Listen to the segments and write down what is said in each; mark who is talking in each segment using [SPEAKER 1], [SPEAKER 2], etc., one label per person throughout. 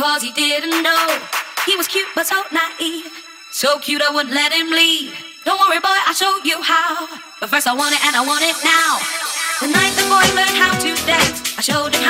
[SPEAKER 1] cause he didn't know. He was cute but so naive. So cute I wouldn't let him leave. Don't worry, boy, I'll show you how. But first I want it and I want it now. The night the boy learned how to dance, I showed him how.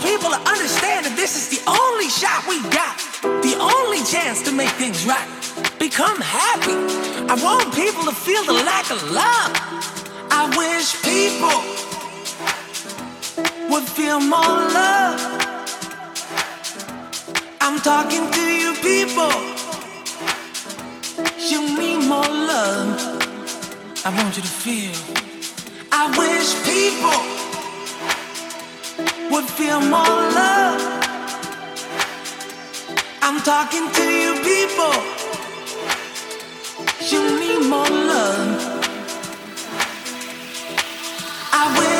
[SPEAKER 2] People to understand that this is the only shot we got, the only chance to make things right. Become happy. I want people to feel the lack of love. I wish people would feel more love. I'm talking to you people. You need more love. I want you to feel. I wish people would feel more love. I'm talking to you people. You need more love. I wish.